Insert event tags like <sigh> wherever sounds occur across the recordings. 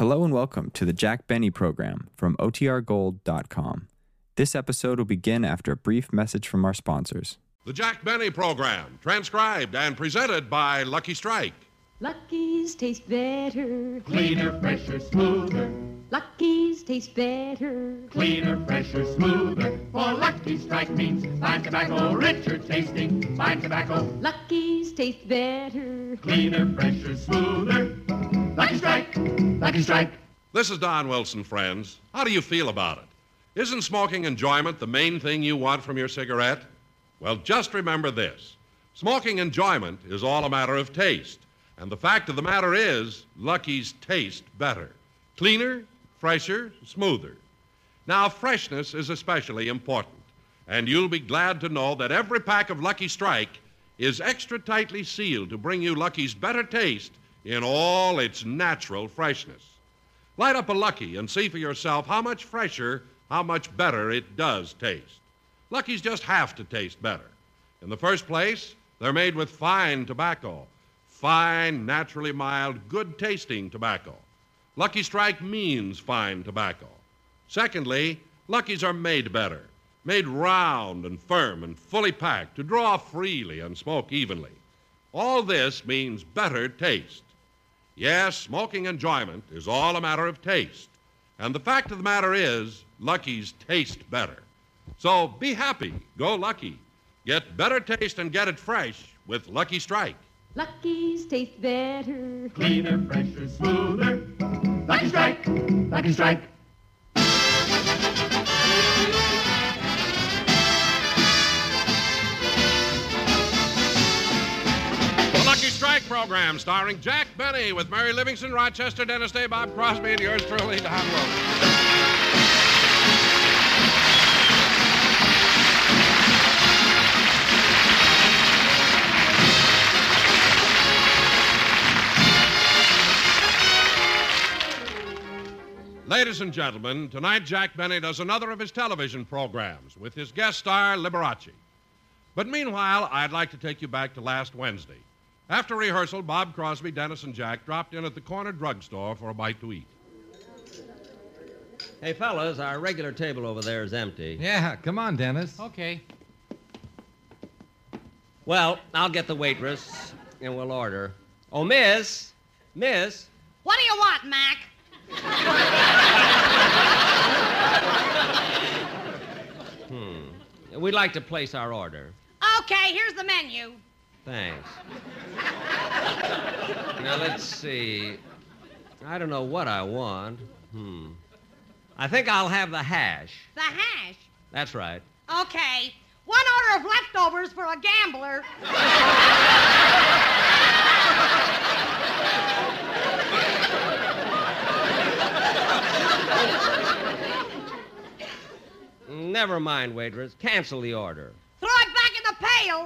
Hello and welcome to the Jack Benny program from OTRGold.com. This episode will begin after a brief message from our sponsors. The Jack Benny Program, transcribed and presented by Lucky Strike. Lucky's taste better. Cleaner, fresher, smoother. Lucky's taste better. Cleaner, fresher, smoother. For Lucky Strike means fine tobacco, richer tasting. Fine tobacco, Lucky's taste better. cleaner, fresher, smoother. Lucky Strike, Lucky Strike. This is Don Wilson, friends. How do you feel about it? Isn't smoking enjoyment the main thing you want from your cigarette? Well, just remember this smoking enjoyment is all a matter of taste. And the fact of the matter is, Lucky's taste better. Cleaner, fresher, smoother. Now, freshness is especially important. And you'll be glad to know that every pack of Lucky Strike is extra tightly sealed to bring you Lucky's better taste in all its natural freshness. Light up a Lucky and see for yourself how much fresher, how much better it does taste. Luckies just have to taste better. In the first place, they're made with fine tobacco. Fine, naturally mild, good tasting tobacco. Lucky Strike means fine tobacco. Secondly, Luckies are made better, made round and firm and fully packed to draw freely and smoke evenly. All this means better taste. Yes, smoking enjoyment is all a matter of taste. And the fact of the matter is, Lucky's taste better. So be happy, go Lucky. Get better taste and get it fresh with Lucky Strike. Lucky's taste better. Cleaner, fresher, smoother. Lucky Strike, Lucky Strike. The Lucky Strike program starring Jack Benny with Mary Livingstone, Rochester, Dennis Day, Bob Crosby, and yours truly, Don Wilson. Ladies and gentlemen, tonight Jack Benny does another of his television programs with his guest star, Liberace. But meanwhile, I'd like to take you back to last Wednesday. After rehearsal, Bob Crosby, Dennis, and Jack dropped in at the corner drugstore for a bite to eat. Hey, fellas, our regular table over there is empty. Yeah, come on, Dennis. Okay. Well, I'll get the waitress and we'll order. Oh, miss, miss, What do you want, Mac? Hmm. We'd like to place our order. Okay, here's the menu. Thanks. now, let's see. I don't know what I want. Hmm. I think I'll have the hash. The hash. That's right. Okay. One order of leftovers for a gambler. Never mind, waitress. Cancel the order. Back in the pail.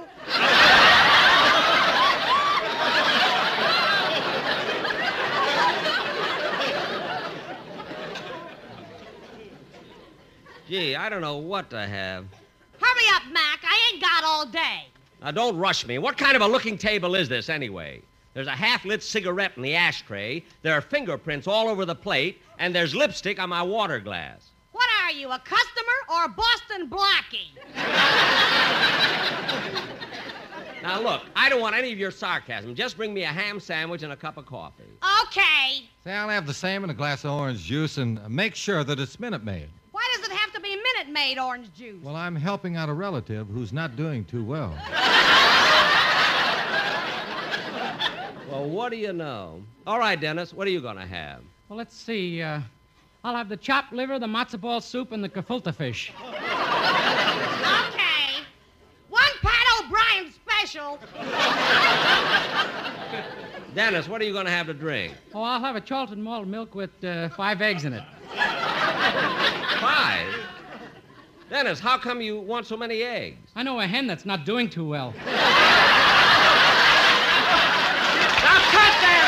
Gee, I don't know what to have. Hurry up, Mac. I ain't got all day. Now, don't rush me. What kind of a looking table is this, anyway? There's a half lit cigarette in the ashtray, there are fingerprints all over the plate, and there's lipstick on my water glass. What are you, a customer or a Boston Blackie? Now, look, I don't want any of your sarcasm. Just bring me a ham sandwich and a cup of coffee. Okay. Say, I'll have the same and a glass of orange juice, and uh, make sure that it's Minute Maid. Why does it have to be Minute Maid orange juice? Well, I'm helping out a relative who's not doing too well. Well, what do you know? All right, Dennis, what are you going to have? Well, let's see. Uh, I'll have the chopped liver, the matzo ball soup, and the gefilte fish. Okay. One Pat O'Brien special. Dennis, what are you going to have to drink? Oh, I'll have a Charlton malt milk with uh, five eggs in it. Five. Dennis, how come you want so many eggs? I know a hen that's not doing too well. Now cut that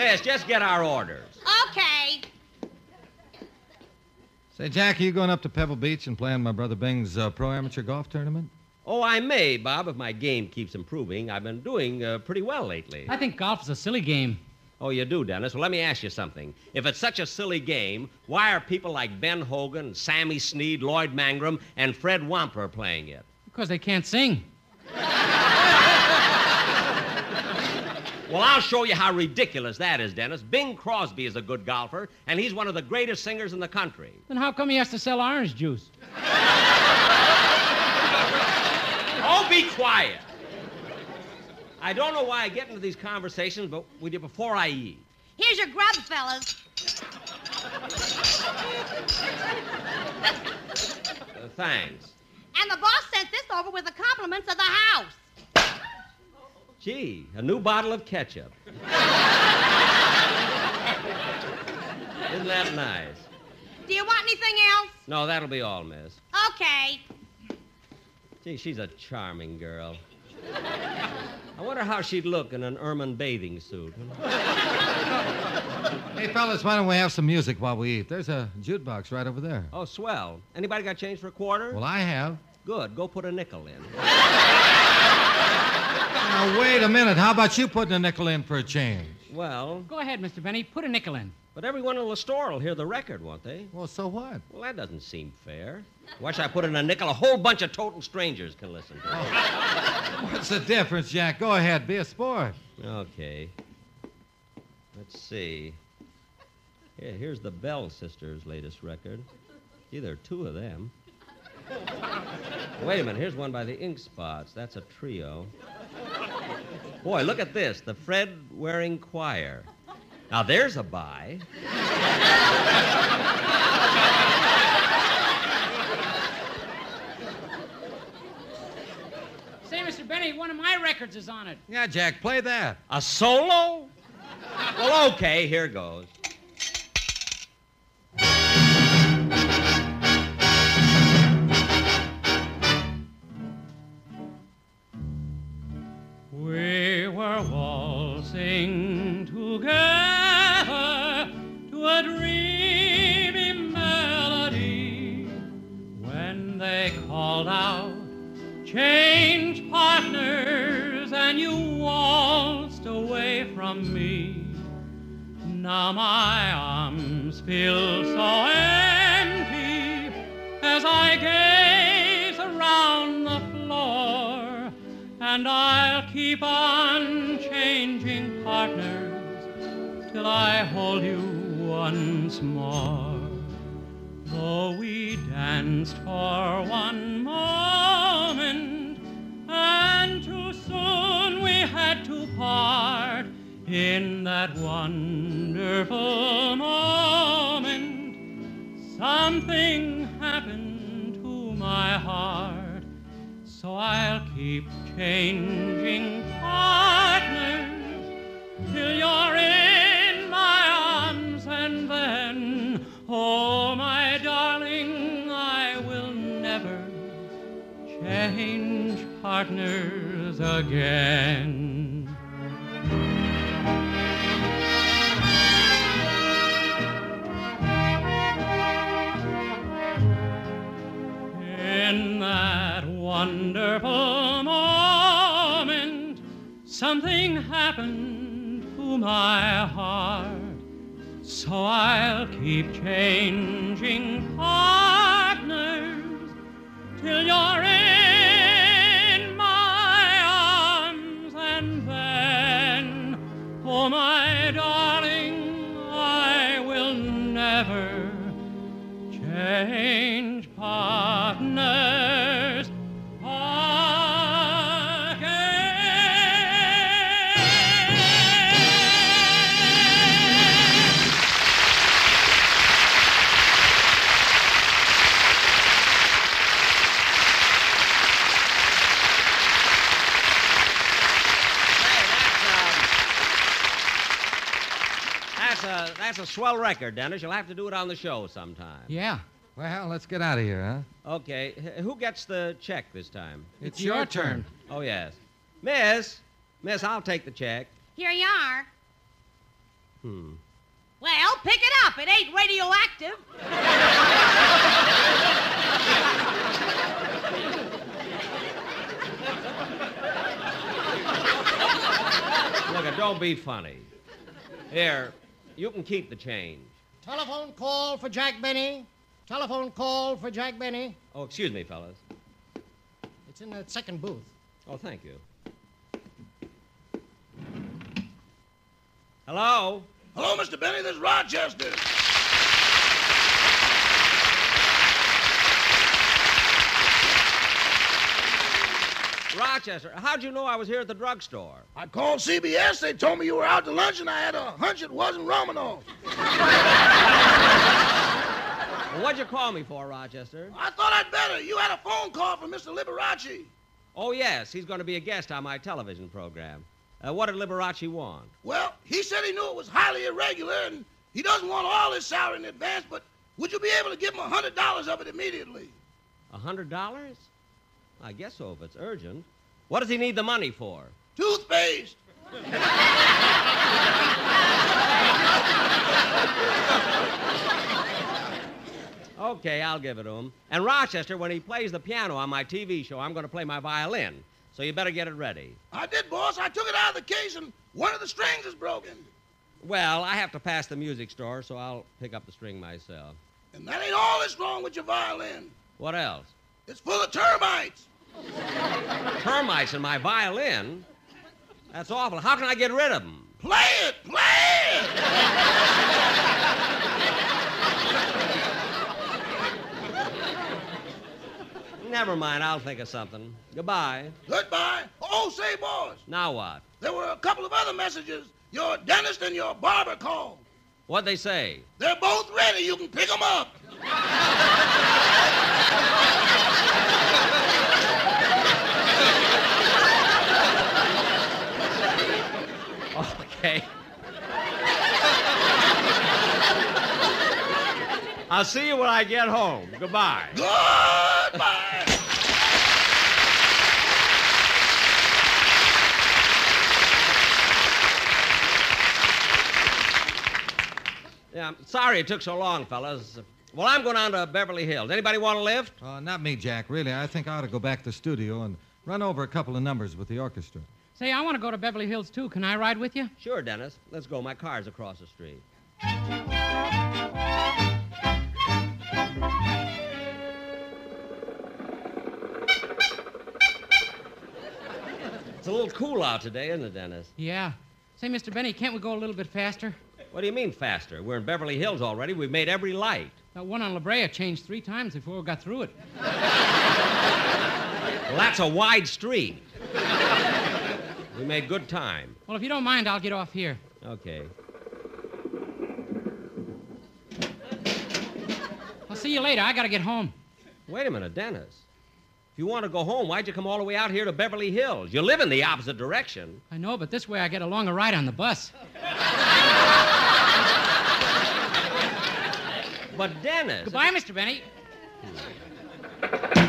out! Miss, just get our orders. Okay. Say, Jack, are you going up to Pebble Beach and playing my brother Bing's uh, pro amateur golf tournament? Oh, I may, Bob, if my game keeps improving. I've been doing uh, pretty well lately. I think golf is a silly game. Oh, you do, Dennis? Well, let me ask you something. If it's such a silly game, why are people like Ben Hogan, Sammy Snead, Lloyd Mangrum, and Fred Wampler playing it? Because they can't sing. <laughs> Well, I'll show you how ridiculous that is, Dennis. Bing Crosby is a good golfer, and he's one of the greatest singers in the country. Then how come he has to sell orange juice? Oh, be quiet. I don't know why I get into these conversations, but with you before I eat. Here's your grub, fellas. Uh, thanks. And the boss sent this over with the compliments of the house. Gee, a new bottle of ketchup. <laughs> Isn't that nice? Do you want anything else? No, that'll be all, miss. Okay. Gee, she's a charming girl. I wonder how she'd look in an ermine bathing suit. Hey, fellas, why don't we have some music while we eat? There's a jukebox right over there. Oh, swell. Anybody got change for a quarter? Well, I have. Good. Go put a nickel in. <laughs> Now, wait a minute. How about you putting a nickel in for a change? Well, Go ahead, Mr. Benny. Put a nickel in. but everyone in the store will hear the record, won't they? Well, so what? Well, that doesn't seem fair. Why should I put in a nickel? A whole bunch of total strangers can listen to it. <laughs> What's the difference, Jack? Go ahead. Be a sport. Okay. Let's see. Here, here's the Bell Sisters' latest record. Gee, there are two of them. Wait a minute. Here's one by the Ink Spots. That's a trio. <laughs> Boy, look at this. The Fred Waring Choir. Now, there's a buy. Say, Mr. Benny, one of my records is on it. Yeah, Jack, play that. A solo? Well, okay, here goes. Called out, Change partners, and you waltzed away from me. Now my arms feel so empty as I gaze around the floor, and I'll keep on changing partners till I hold you once more. Though we danced for one moment, and too soon we had to part in that wonderful moment. Something happened to my heart, so I'll keep changing partners till you're in my arms, and then, oh change partners again. In that wonderful moment, something happened to my heart. So I'll keep changing partners till you're in swell record, Dennis. You'll have to do it on the show sometime. Yeah. Well, let's get out of here, huh? Okay. H- who gets the check this time? It's, it's your, your turn. turn. Oh, yes. Miss, Miss, I'll take the check. Here you are. Hmm. Well, pick it up. It ain't radioactive. Look, don't be funny. Here, you can keep the change. Telephone call for Jack Benny. Telephone call for Jack Benny. Oh, excuse me, fellas. It's in that second booth. Oh, thank you. Hello? Hello, Mr. Benny. This is Rochester. Rochester, how'd you know I was here at the drugstore? I called CBS. They told me you were out to lunch, and I had a hunch it wasn't Romanoff. Well, what'd you call me for, Rochester? I thought I'd better. You had a phone call from Mr. Liberace. Oh, yes, he's going to be a guest on my television program. Uh, what did Liberace want? Well, he said he knew it was highly irregular, and he doesn't want all his salary in advance, but would you be able to give him a $100 of it immediately? A hundred dollars? I guess so, if it's urgent. What does he need the money for? Toothpaste. Okay, I'll give it to him. And Rochester, when he plays the piano on my TV show, I'm going to play my violin. So you better get it ready. I did, boss. I took it out of the case, and one of the strings is broken. Well, I have to pass the music store, so I'll pick up the string myself. And that ain't all that's wrong with your violin. What else? It's full of termites. Termites in my violin? That's awful. How can I get rid of them? Play it, play it. Never mind, I'll think of something. Goodbye. Goodbye. Oh, say, boss, Now what? there were a couple of other messages. Your dentist and your barber called. What'd they say? They're both ready. You can pick them up. <laughs> Okay. I'll see you when I get home. Goodbye. Goodbye. Yeah, I'm sorry it took so long, fellas. Well, I'm going on to Beverly Hills. Anybody want a lift? Uh, not me, Jack. Really, I think I ought to go back to the studio and run over a couple of numbers with the orchestra. Say, I want to go to Beverly Hills, too. Can I ride with you? Sure, Dennis. Let's go. My car's across the street. It's a little cool out today, isn't it, Dennis? Yeah. Say, Mr. Benny, can't we go a little bit faster? What do you mean faster? We're in Beverly Hills already. We've made every light. That one on La Brea changed three times before we got through it. Well, that's a wide street. Made good time. Well, if you don't mind, I'll get off here. Okay. I'll see you later. I got to get home. Wait a minute, Dennis. If you want to go home, why'd you come all the way out here to Beverly Hills? You live in the opposite direction. I know, but this way I get a longer ride on the bus. But Dennis. Goodbye, Mr. Benny. Hmm.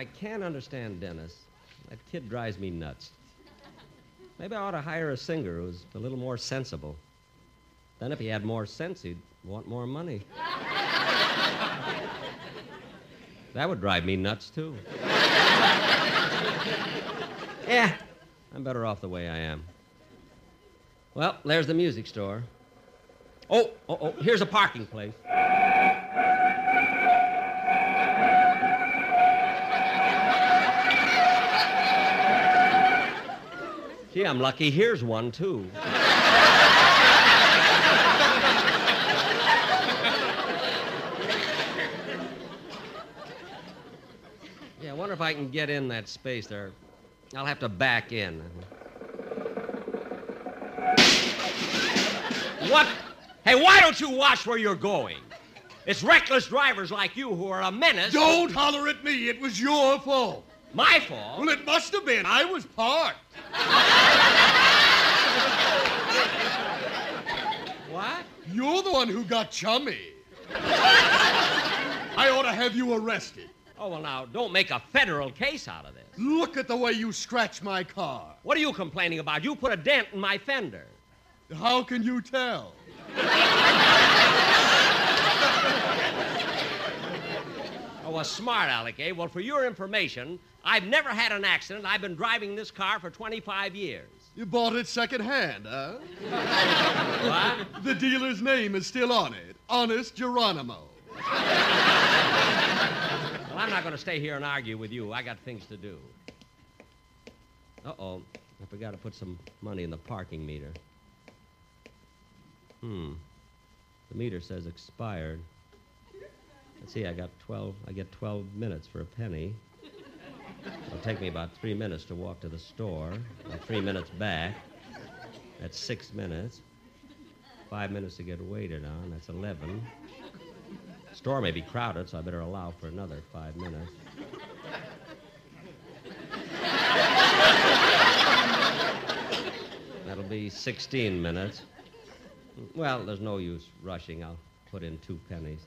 I can't understand Dennis. That kid drives me nuts. Maybe I ought to hire a singer who's a little more sensible. Then if he had more sense, he'd want more money. <laughs> that would drive me nuts, too. <laughs> yeah, I'm better off the way I am. Well, there's the music store. Oh, oh, oh, here's a parking place. Gee, I'm lucky here's one, too. yeah, I wonder if I can get in that space there. I'll have to back in. What? Hey, why don't you watch where you're going? It's reckless drivers like you who are a menace. Don't holler at me. It was your fault. My fault? Well, it must have been. I was parked. What? You're the one who got chummy. I ought to have you arrested. Oh, well, now, don't make a federal case out of this. Look at the way you scratch my car. What are you complaining about? You put a dent in my fender. How can you tell? Oh, a smart aleck, eh? Well, for your information, I've never had an accident. I've been driving this car for 25 years. You bought it secondhand, huh? <laughs> What? The dealer's name is still on it. Honest Geronimo. Well, I'm not going to stay here and argue with you. I got things to do. Uh-oh. I forgot to put some money in the parking meter. Hmm. The meter says expired. Let's see, I got 12, I get 12 minutes for a penny. It'll take me about three minutes to walk to the store, about three minutes back. That's six minutes. Five minutes to get waited on, that's 11. Store may be crowded, so I better allow for another five minutes. That'll be 16 minutes. Well, there's no use rushing. I'll put in two pennies.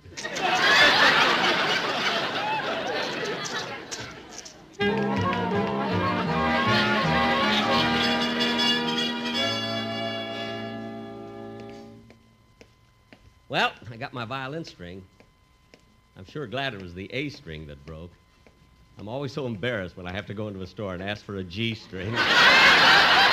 I got my violin string. I'm sure glad it was the A string that broke. I'm always so embarrassed when I have to go into a store and ask for a G string. <laughs>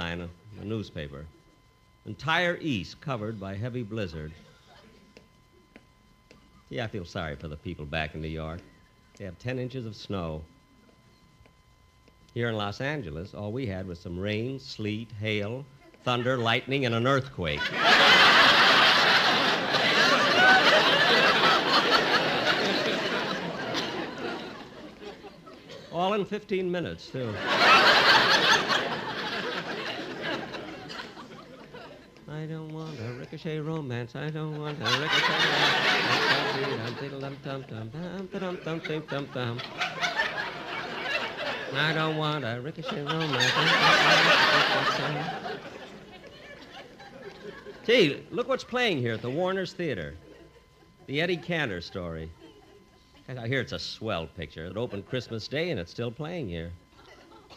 headline the newspaper. Entire East covered by heavy blizzard. Yeah, I feel sorry for the people back in New York. They have 10 inches of snow. Here in Los Angeles, all we had was some rain, sleet, hail, thunder, lightning, and an earthquake. All in 15 minutes, too. I don't want a ricochet romance. I don't want a ricochet romance. I don't want a ricochet romance. Gee, look what's playing here at the Warner's Theater. The Eddie Cantor story. I hear it's a swell picture. It opened Christmas Day and it's still playing here.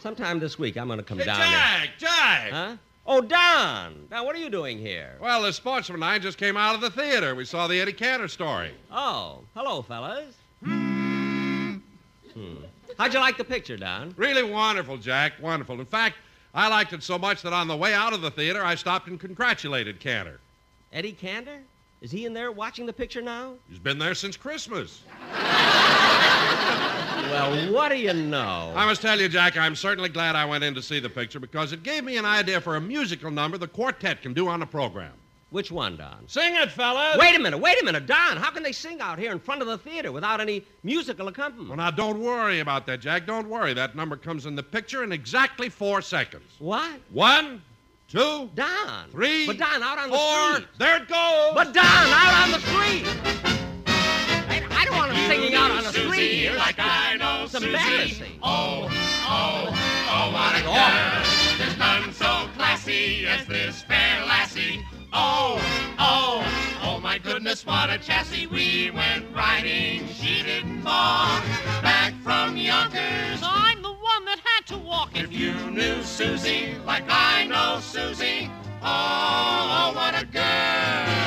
Sometime this week I'm going to come Hey, down Jack, Jack! there. Huh? Oh, Don! Now, what are you doing here? Well, the sportsman and I just came out of the theater. We saw the Eddie Cantor story. Oh, hello, fellas. Hmm. How'd you like the picture, Don? Really wonderful, Jack. Wonderful. In fact, I liked it so much that on the way out of the theater, I stopped and congratulated Cantor. Eddie Cantor? Is he in there watching the picture now? He's been there since Christmas. <laughs> Well, what do you know? I must tell you, Jack, I'm certainly glad I went in to see the picture because it gave me an idea for a musical number the quartet can do on the program. Which one, Don? Sing it, fellas! Wait a minute, wait a minute, Don. How can they sing out here in front of the theater without any musical accompaniment? Well, now, don't worry about that, Jack. Don't worry. That number comes in the picture in exactly four seconds. What? One, two, Don. three, But Don, out on the four. street. There it goes! But Don, out on the street. I, I don't want him singing out on the street here. like embarrassing. Oh, oh, oh, what a girl. There's none so classy as this fair lassie. Oh, oh, oh, my goodness, what a chassis. We went riding, she didn't balk. Back from Yonkers, I'm the one that had to walk if you knew Susie like I know Susie. Oh, oh, what a girl.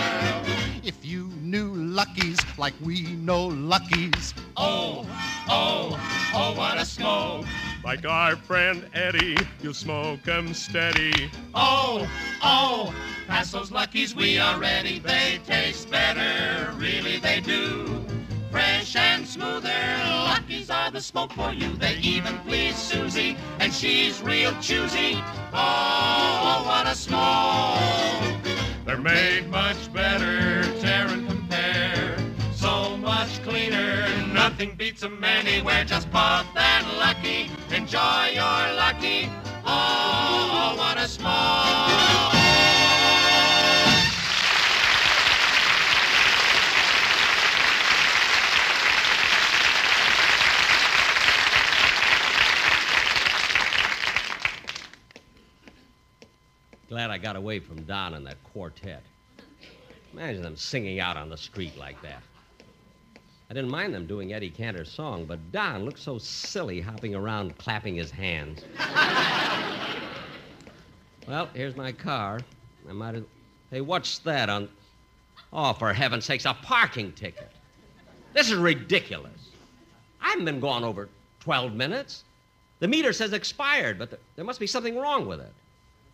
If you knew Lucky's like we know Lucky's. Oh, oh, oh, what a smoke. Like our friend Eddie, you smoke 'em steady. Oh, oh, pass those luckies, we are ready. They taste better, really they do. Fresh and smoother, luckies are the smoke for you. They even please Susie, and she's real choosy. Oh, oh what a smoke! Nothing beats 'em anywhere. Just puff that lucky, enjoy your lucky. Oh, what a small. Glad I got away from Don and that quartet. Imagine them singing out on the street like that. I didn't mind them doing Eddie Cantor's song, but Don looked so silly hopping around clapping his hands. well, here's my car. I might have. Hey, what's that on. Oh, for heaven's sakes, a parking ticket. This is ridiculous. I haven't been gone over 12 minutes. The meter says expired, but th- there must be something wrong with it.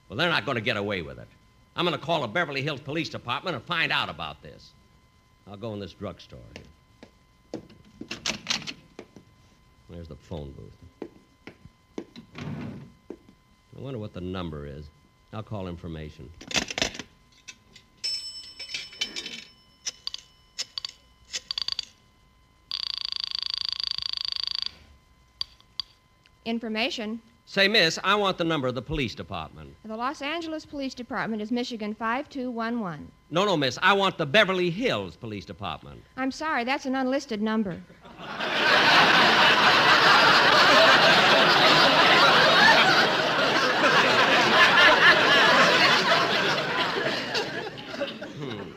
Well, they're not going to get away with it. I'm going to call the Beverly Hills Police Department and find out about this. I'll go in this drugstore here. There's the phone booth. I wonder what the number is. I'll call information. Information. Say, miss, I want the number of the police department. The Los Angeles Police Department is Michigan 5211. No, no, miss. I want the Beverly Hills Police Department. I'm sorry, that's an unlisted number.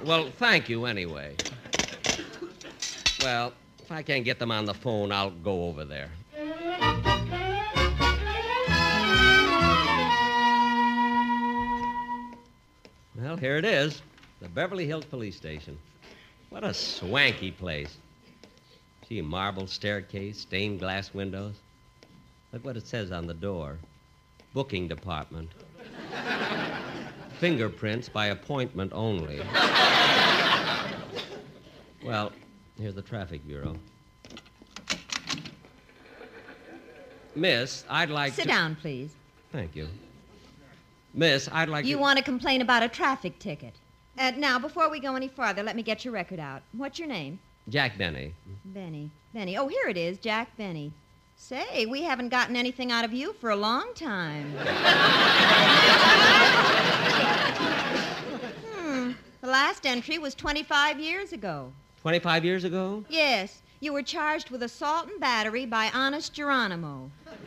Well, thank you anyway. Well, if I can't get them on the phone, I'll go over there. Well, here it is the Beverly Hills Police Station. What a swanky place. See, marble staircase, stained glass windows. Look what it says on the door booking department. Fingerprints by appointment only. well, here's the traffic bureau. Miss, I'd like Sit to. down, please. Thank you. Miss, I'd like You to. want to complain about a traffic ticket. Uh, now, before we go any farther, let me get your record out. What's your name? Jack Benny. Benny. Benny. Oh, here it is, Jack Benny. Say, we haven't gotten anything out of you for a long time. <laughs> hmm. The last entry was 25 years ago. 25 years ago? Yes, you were charged with assault and battery by Honest Geronimo. <laughs>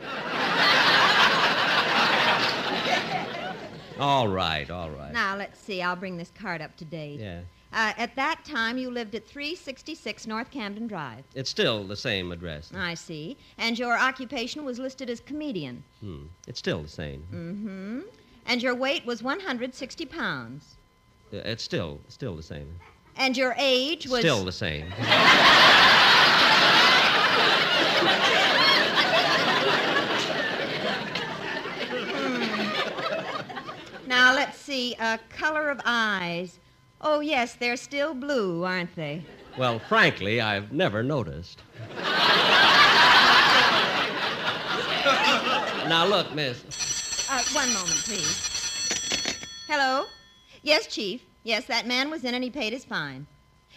All right, all right. Now, let's see. I'll bring this card up to date. Yeah. Uh, at that time, you lived at 366 North Camden Drive. It's still the same address. I see. And your occupation was listed as comedian. Hmm. It's still the same. Mm-hmm. And your weight was 160 pounds. Uh, It's still still the same. And your age was. Still the same. <laughs> Now, let's see. Uh, color of eyes. Oh, yes, they're still blue, aren't they? well, frankly, I've never noticed. <laughs> now look, miss. Uh, one moment, please. Hello? Yes, Chief. Yes, that man was in and he paid his fine.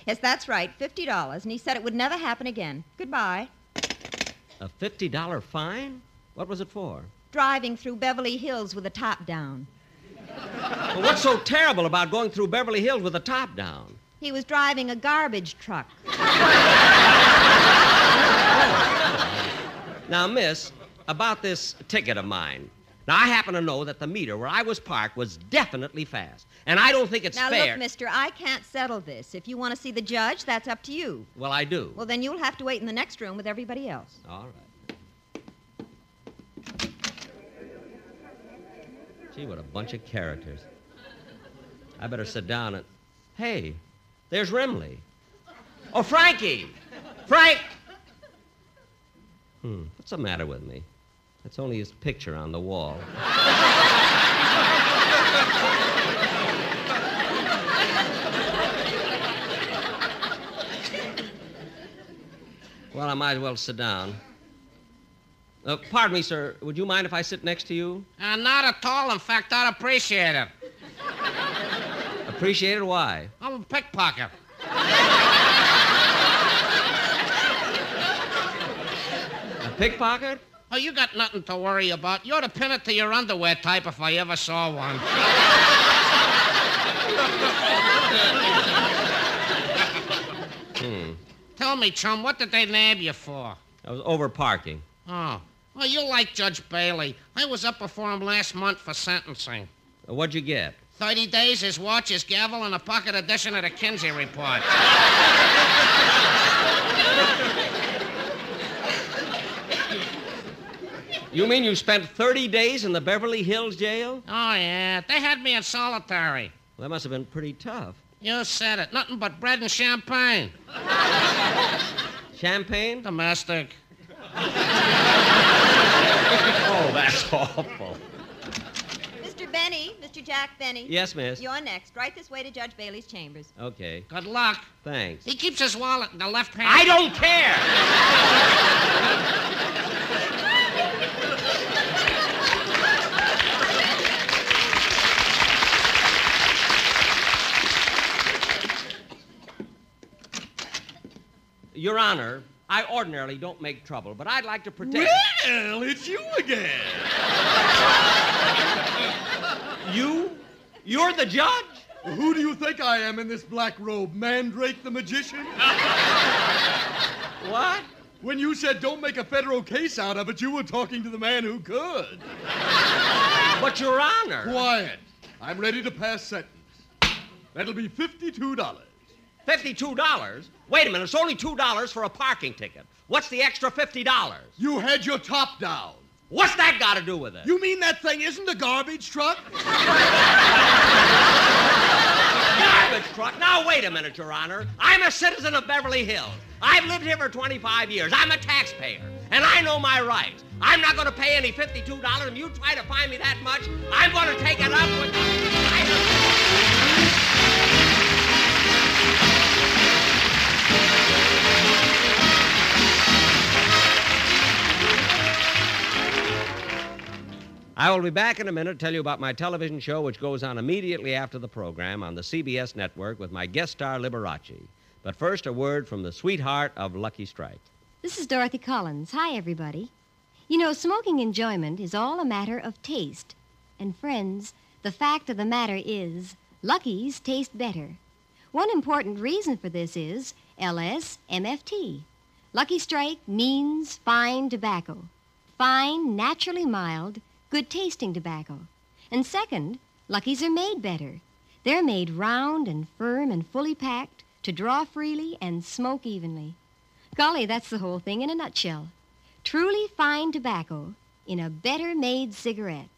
Yes, that's right, $50, and he said it would never happen again. Goodbye. A fifty dollar fine? What was it for? Driving through Beverly Hills with the top down. Well, what's so terrible about going through Beverly Hills with the top down? He was driving a garbage truck. Now, miss, about this ticket of mine. Now, I happen to know that the meter where I was parked was definitely fast. And I don't think it's now, fair. look, mister, I can't settle this. If you want to see the judge, that's up to you. Well, I do. Well, then you'll have to wait in the next room with everybody else. All right. Gee, what a bunch of characters. I better sit down and. Hey, there's Remley. Oh, Frankie! Frank! Hmm, what's the matter with me? That's only his picture on the wall. Well, I might as well sit down. Uh, pardon me, sir. Would you mind if I sit next to you? Uh, not at all. In fact, I'd appreciate it. Appreciate it? Why? I'm a pickpocket. A pickpocket? Oh, you got nothing to worry about. You're the pin it to your underwear type if I ever saw one. Hmm. Tell me, chum, what did they nab you for? I was over parking. Oh. Well, you like Judge Bailey. I was up before him last month for sentencing. Uh, What'd you get? 30 days, his watch, his gavel, and a pocket edition of the Kinsey Report. <laughs> You mean you spent 30 days in the Beverly Hills jail? Oh, yeah. They had me in solitary. Well, that must have been pretty tough. You said it. Nothing but bread and champagne. <laughs> Champagne? Domestic. <laughs> oh, that's awful. Mr. Benny, Mr. Jack Benny. Yes, miss. You're next. Right this way to Judge Bailey's chambers. Okay. Good luck. Thanks. He keeps his wallet in the left hand. I don't care. <laughs> Your Honor, I ordinarily don't make trouble, but I'd like to protect. Well, it's you again. <laughs> You? You're the judge? Who do you think I am in this black robe? Mandrake the magician? what? When you said don't make a federal case out of it, you were talking to the man who could. But, Your Honor. Quiet. I'm ready to pass sentence. That'll be $52. $52? Wait a minute, it's only $2 for a parking ticket. What's the extra $50? You had your top down. What's that got to do with it? You mean that thing isn't a garbage truck? Garbage truck? Now, wait a minute, Your Honor. I'm a citizen of Beverly Hills. I've lived here for 25 years. I'm a taxpayer, and I know my rights. I'm not going to pay any $52, and you try to find me that much, I'm going to take it up with I will be back in a minute to tell you about my television show, which goes on immediately after the program on the CBS network with my guest star, Liberace. But first, a word from the sweetheart of Lucky Strike. This is Dorothy Collins. Hi, everybody. You know, smoking enjoyment is all a matter of taste. And, friends, the fact of the matter is, Lucky's taste better. One important reason for this is LSMFT. Lucky Strike means fine tobacco. Fine, naturally mild, good tasting tobacco. And second, Luckies are made better. They're made round and firm and fully packed to draw freely and smoke evenly. Golly, that's the whole thing in a nutshell. Truly fine tobacco in a better made cigarette.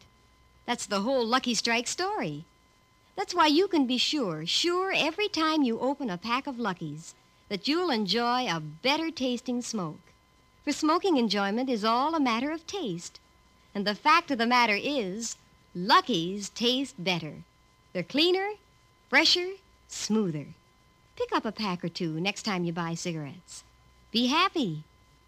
That's the whole Lucky Strike story. That's why you can be sure, sure every time you open a pack of Luckies, that you'll enjoy a better tasting smoke. For smoking enjoyment is all a matter of taste. And the fact of the matter is, Luckies taste better. They're cleaner, fresher, smoother. Pick up a pack or two next time you buy cigarettes. Be happy.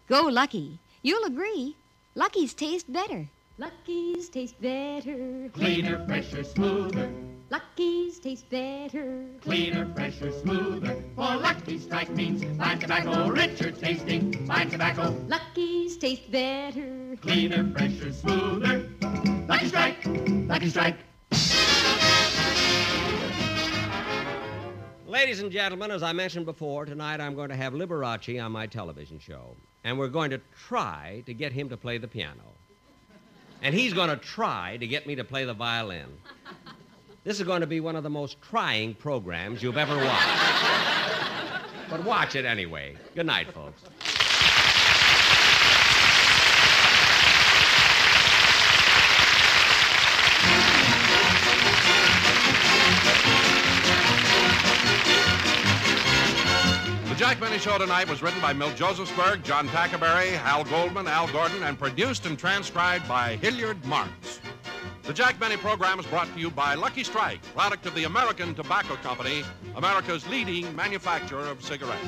Go Lucky. You'll agree. Luckies taste better. Lucky's taste better. Cleaner, fresher, smoother. Lucky's taste better. Cleaner, fresher, smoother. For Lucky Strike means fine tobacco, richer tasting. Fine tobacco. Lucky's taste better. Cleaner, fresher, smoother. Lucky Strike. Lucky Strike. Ladies and gentlemen, as I mentioned before, tonight I'm going to have Liberace on my television show. And we're going to try to get him to play the piano. And he's going to try to get me to play the violin. This is going to be one of the most trying programs you've ever watched. but watch it anyway. Good night, folks. The Jack Benny Show tonight was written by Milt Josephsberg, John Tackaberry, Hal Goldman, Al Gordon, and produced and transcribed by Hilliard Marks. The Jack Benny program is brought to you by Lucky Strike, product of the American Tobacco Company, America's leading manufacturer of cigarettes.